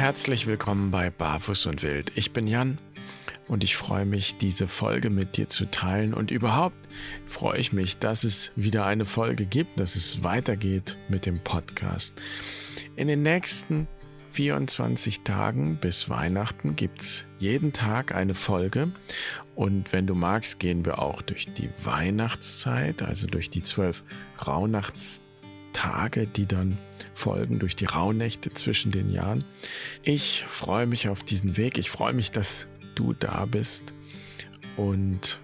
Herzlich willkommen bei Barfuß und Wild. Ich bin Jan und ich freue mich, diese Folge mit dir zu teilen. Und überhaupt freue ich mich, dass es wieder eine Folge gibt, dass es weitergeht mit dem Podcast. In den nächsten 24 Tagen bis Weihnachten gibt es jeden Tag eine Folge. Und wenn du magst, gehen wir auch durch die Weihnachtszeit, also durch die zwölf Rauhnachtstage, die dann folgen, durch die Rauhnächte zwischen den Jahren. Ich freue mich auf diesen Weg. Ich freue mich, dass du da bist. Und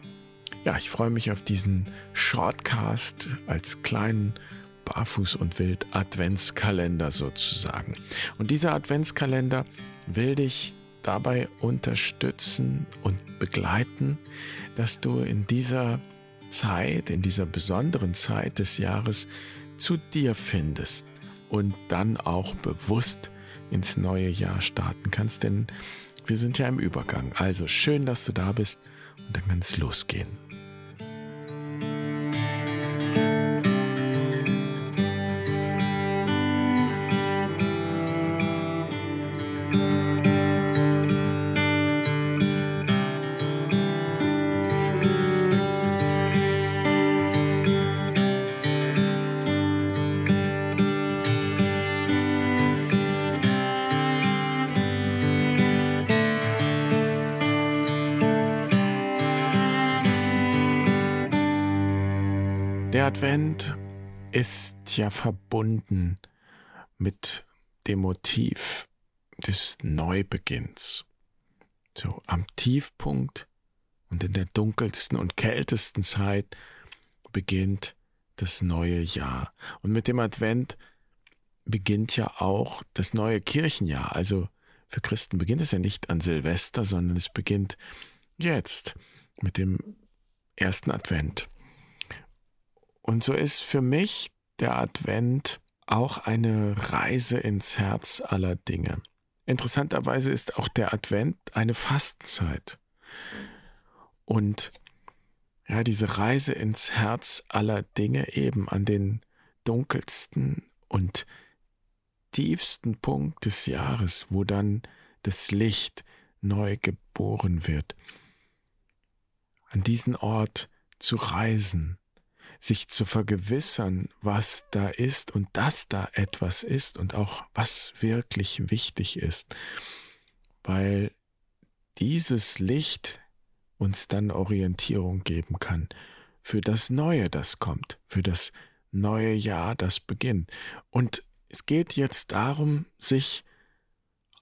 ja, ich freue mich auf diesen Shortcast als kleinen Barfuß und Wild Adventskalender sozusagen. Und dieser Adventskalender will dich dabei unterstützen und begleiten, dass du in dieser Zeit, in dieser besonderen Zeit des Jahres zu dir findest und dann auch bewusst ins neue Jahr starten kannst, denn wir sind ja im Übergang. Also schön, dass du da bist und dann kann es losgehen. Der Advent ist ja verbunden mit dem Motiv des Neubeginns. So am Tiefpunkt und in der dunkelsten und kältesten Zeit beginnt das neue Jahr. Und mit dem Advent beginnt ja auch das neue Kirchenjahr. Also für Christen beginnt es ja nicht an Silvester, sondern es beginnt jetzt mit dem ersten Advent. Und so ist für mich der Advent auch eine Reise ins Herz aller Dinge. Interessanterweise ist auch der Advent eine Fastenzeit. Und ja, diese Reise ins Herz aller Dinge eben an den dunkelsten und tiefsten Punkt des Jahres, wo dann das Licht neu geboren wird. An diesen Ort zu reisen, sich zu vergewissern, was da ist und dass da etwas ist und auch was wirklich wichtig ist, weil dieses Licht uns dann Orientierung geben kann für das Neue, das kommt, für das neue Jahr, das beginnt. Und es geht jetzt darum, sich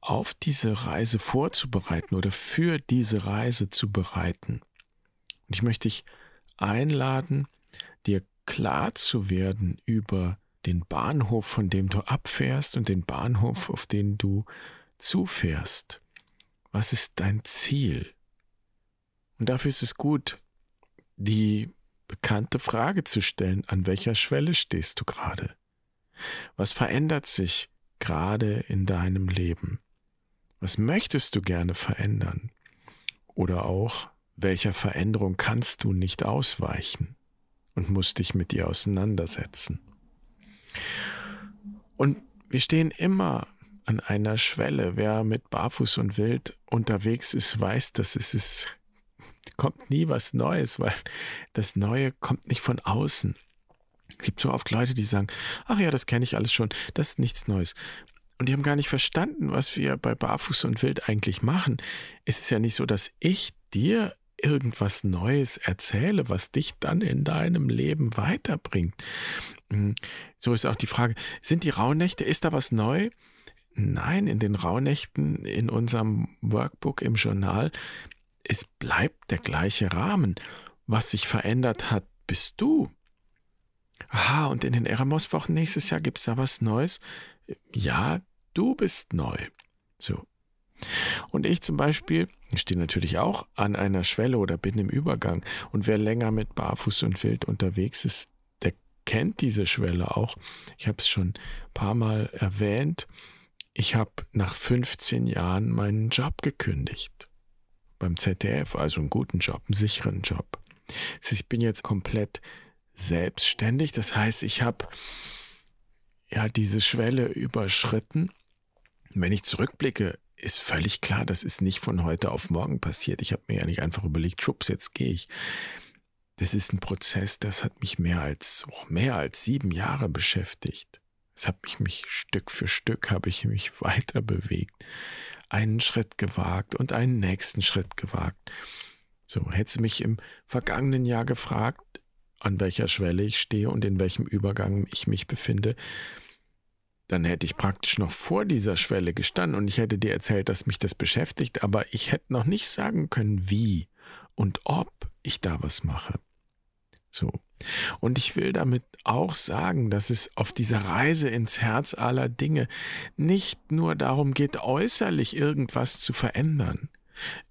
auf diese Reise vorzubereiten oder für diese Reise zu bereiten. Und ich möchte dich einladen, dir klar zu werden über den Bahnhof, von dem du abfährst und den Bahnhof, auf den du zufährst. Was ist dein Ziel? Und dafür ist es gut, die bekannte Frage zu stellen, an welcher Schwelle stehst du gerade? Was verändert sich gerade in deinem Leben? Was möchtest du gerne verändern? Oder auch, welcher Veränderung kannst du nicht ausweichen? Und musst dich mit ihr auseinandersetzen. Und wir stehen immer an einer Schwelle. Wer mit Barfuß und Wild unterwegs ist, weiß, dass es ist, kommt nie was Neues, weil das Neue kommt nicht von außen. Es gibt so oft Leute, die sagen, ach ja, das kenne ich alles schon, das ist nichts Neues. Und die haben gar nicht verstanden, was wir bei Barfuß und Wild eigentlich machen. Es ist ja nicht so, dass ich dir irgendwas Neues erzähle, was dich dann in deinem Leben weiterbringt. Hm, so ist auch die Frage, sind die Rauhnächte, ist da was neu? Nein, in den Rauhnächten, in unserem Workbook im Journal, es bleibt der gleiche Rahmen. Was sich verändert hat, bist du. Aha, und in den Eramos-Wochen nächstes Jahr gibt es da was Neues? Ja, du bist neu. So, und ich zum Beispiel stehe natürlich auch an einer Schwelle oder bin im Übergang. Und wer länger mit Barfuß und Wild unterwegs ist, der kennt diese Schwelle auch. Ich habe es schon ein paar Mal erwähnt. Ich habe nach 15 Jahren meinen Job gekündigt. Beim ZDF, also einen guten Job, einen sicheren Job. Ich bin jetzt komplett selbstständig. Das heißt, ich habe ja diese Schwelle überschritten wenn ich zurückblicke, ist völlig klar, das ist nicht von heute auf morgen passiert. Ich habe mir ja nicht einfach überlegt, schubs, jetzt gehe ich. Das ist ein Prozess, das hat mich mehr als, oh, mehr als sieben Jahre beschäftigt. Es hat mich, mich Stück für Stück habe ich mich weiter bewegt, einen Schritt gewagt und einen nächsten Schritt gewagt. So, hättest du mich im vergangenen Jahr gefragt, an welcher Schwelle ich stehe und in welchem Übergang ich mich befinde, dann hätte ich praktisch noch vor dieser Schwelle gestanden und ich hätte dir erzählt, dass mich das beschäftigt, aber ich hätte noch nicht sagen können, wie und ob ich da was mache. So. Und ich will damit auch sagen, dass es auf dieser Reise ins Herz aller Dinge nicht nur darum geht, äußerlich irgendwas zu verändern.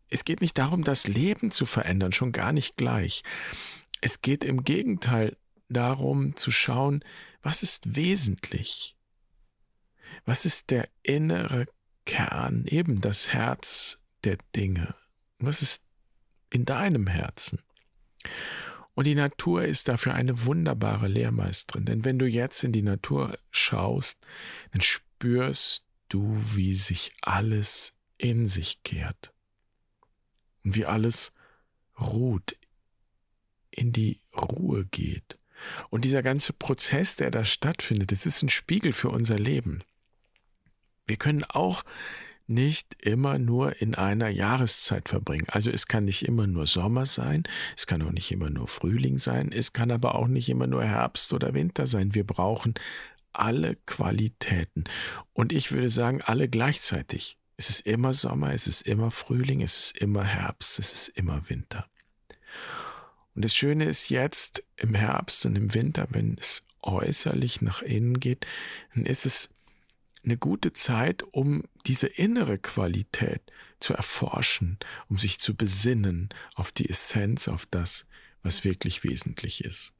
Es geht nicht darum, das Leben zu verändern, schon gar nicht gleich. Es geht im Gegenteil darum zu schauen, was ist wesentlich? Was ist der innere Kern, eben das Herz der Dinge? Was ist in deinem Herzen? Und die Natur ist dafür eine wunderbare Lehrmeisterin, denn wenn du jetzt in die Natur schaust, dann spürst du, wie sich alles in sich kehrt und wie alles ruht, in die Ruhe geht. Und dieser ganze Prozess, der da stattfindet, das ist ein Spiegel für unser Leben. Wir können auch nicht immer nur in einer Jahreszeit verbringen. Also es kann nicht immer nur Sommer sein, es kann auch nicht immer nur Frühling sein, es kann aber auch nicht immer nur Herbst oder Winter sein. Wir brauchen alle Qualitäten. Und ich würde sagen, alle gleichzeitig. Es ist immer Sommer, es ist immer Frühling, es ist immer Herbst, es ist immer Winter. Und das Schöne ist jetzt im Herbst und im Winter, wenn es äußerlich nach innen geht, dann ist es eine gute Zeit, um diese innere Qualität zu erforschen, um sich zu besinnen auf die Essenz, auf das, was wirklich wesentlich ist.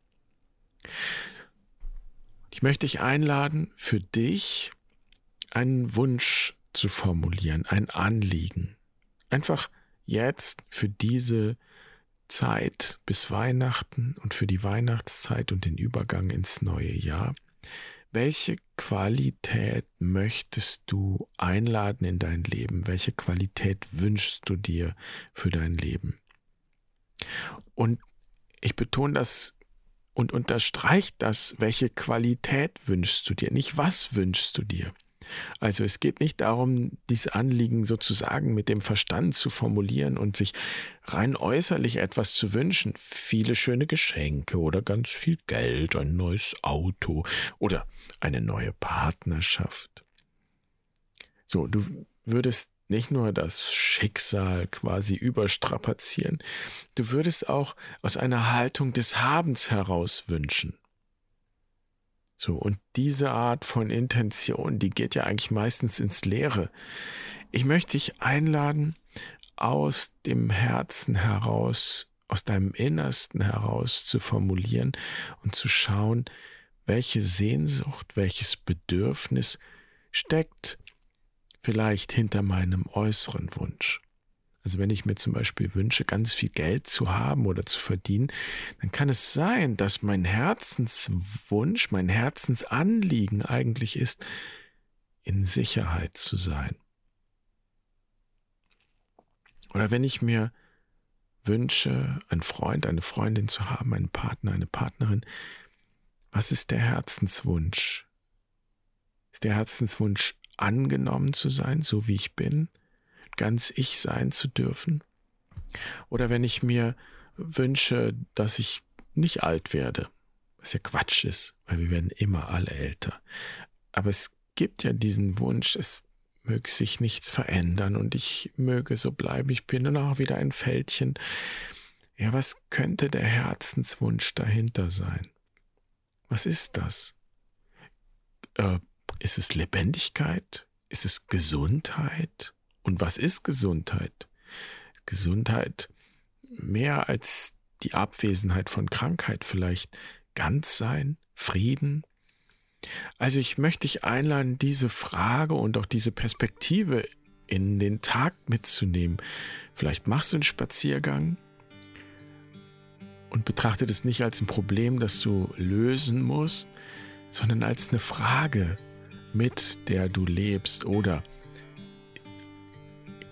Ich möchte dich einladen, für dich einen Wunsch zu formulieren, ein Anliegen. Einfach jetzt für diese Zeit bis Weihnachten und für die Weihnachtszeit und den Übergang ins neue Jahr welche Qualität möchtest du einladen in dein Leben? Welche Qualität wünschst du dir für dein Leben? Und ich betone das und unterstreicht das, welche Qualität wünschst du dir, nicht was wünschst du dir. Also es geht nicht darum, diese Anliegen sozusagen mit dem Verstand zu formulieren und sich rein äußerlich etwas zu wünschen. Viele schöne Geschenke oder ganz viel Geld, ein neues Auto oder eine neue Partnerschaft. So, du würdest nicht nur das Schicksal quasi überstrapazieren, du würdest auch aus einer Haltung des Habens heraus wünschen. So, und diese Art von Intention, die geht ja eigentlich meistens ins Leere. Ich möchte dich einladen, aus dem Herzen heraus, aus deinem Innersten heraus zu formulieren und zu schauen, welche Sehnsucht, welches Bedürfnis steckt vielleicht hinter meinem äußeren Wunsch. Also wenn ich mir zum Beispiel wünsche, ganz viel Geld zu haben oder zu verdienen, dann kann es sein, dass mein Herzenswunsch, mein Herzensanliegen eigentlich ist, in Sicherheit zu sein. Oder wenn ich mir wünsche, einen Freund, eine Freundin zu haben, einen Partner, eine Partnerin, was ist der Herzenswunsch? Ist der Herzenswunsch angenommen zu sein, so wie ich bin? Ganz ich sein zu dürfen. Oder wenn ich mir wünsche, dass ich nicht alt werde, was ja Quatsch ist, weil wir werden immer alle älter. Aber es gibt ja diesen Wunsch, es möge sich nichts verändern und ich möge so bleiben, ich bin dann auch wieder ein Fältchen. Ja, was könnte der Herzenswunsch dahinter sein? Was ist das? Äh, ist es Lebendigkeit? Ist es Gesundheit? Und was ist Gesundheit? Gesundheit mehr als die Abwesenheit von Krankheit vielleicht ganz sein, Frieden. Also ich möchte dich einladen, diese Frage und auch diese Perspektive in den Tag mitzunehmen. Vielleicht machst du einen Spaziergang und betrachte das nicht als ein Problem, das du lösen musst, sondern als eine Frage, mit der du lebst oder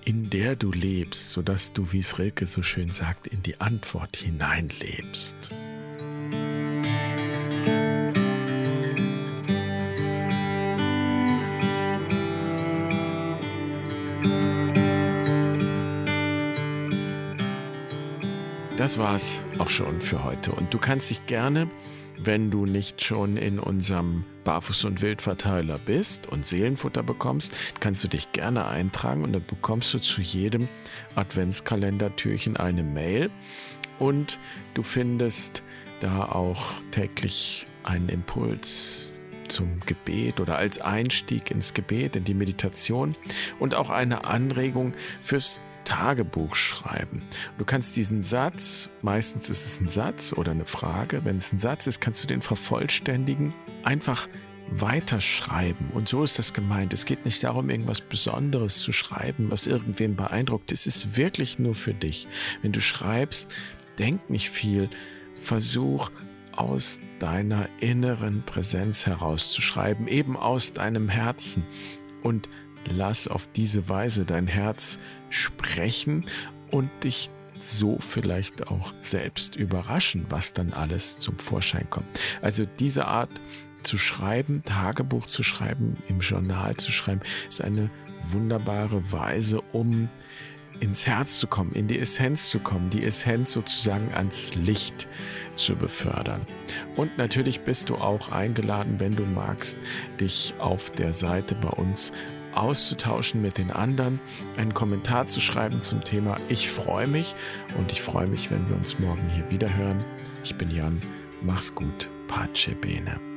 in der du lebst, sodass du, wie es Rilke so schön sagt, in die Antwort hineinlebst. Das war's auch schon für heute. Und du kannst dich gerne, wenn du nicht schon in unserem Barfuß- und Wildverteiler bist und Seelenfutter bekommst, kannst du dich gerne eintragen und dann bekommst du zu jedem Adventskalendertürchen eine Mail. Und du findest da auch täglich einen Impuls zum Gebet oder als Einstieg ins Gebet, in die Meditation und auch eine Anregung fürs Tagebuch schreiben. Du kannst diesen Satz, meistens ist es ein Satz oder eine Frage, wenn es ein Satz ist, kannst du den vervollständigen, einfach weiterschreiben. Und so ist das gemeint. Es geht nicht darum, irgendwas Besonderes zu schreiben, was irgendwen beeindruckt. Es ist wirklich nur für dich. Wenn du schreibst, denk nicht viel. Versuch aus deiner inneren Präsenz herauszuschreiben, eben aus deinem Herzen. Und lass auf diese Weise dein Herz sprechen und dich so vielleicht auch selbst überraschen, was dann alles zum Vorschein kommt. Also diese Art zu schreiben, Tagebuch zu schreiben, im Journal zu schreiben, ist eine wunderbare Weise, um ins Herz zu kommen, in die Essenz zu kommen, die Essenz sozusagen ans Licht zu befördern. Und natürlich bist du auch eingeladen, wenn du magst, dich auf der Seite bei uns auszutauschen mit den anderen, einen Kommentar zu schreiben zum Thema. Ich freue mich und ich freue mich, wenn wir uns morgen hier wieder hören. Ich bin Jan. Mach's gut. Pace bene.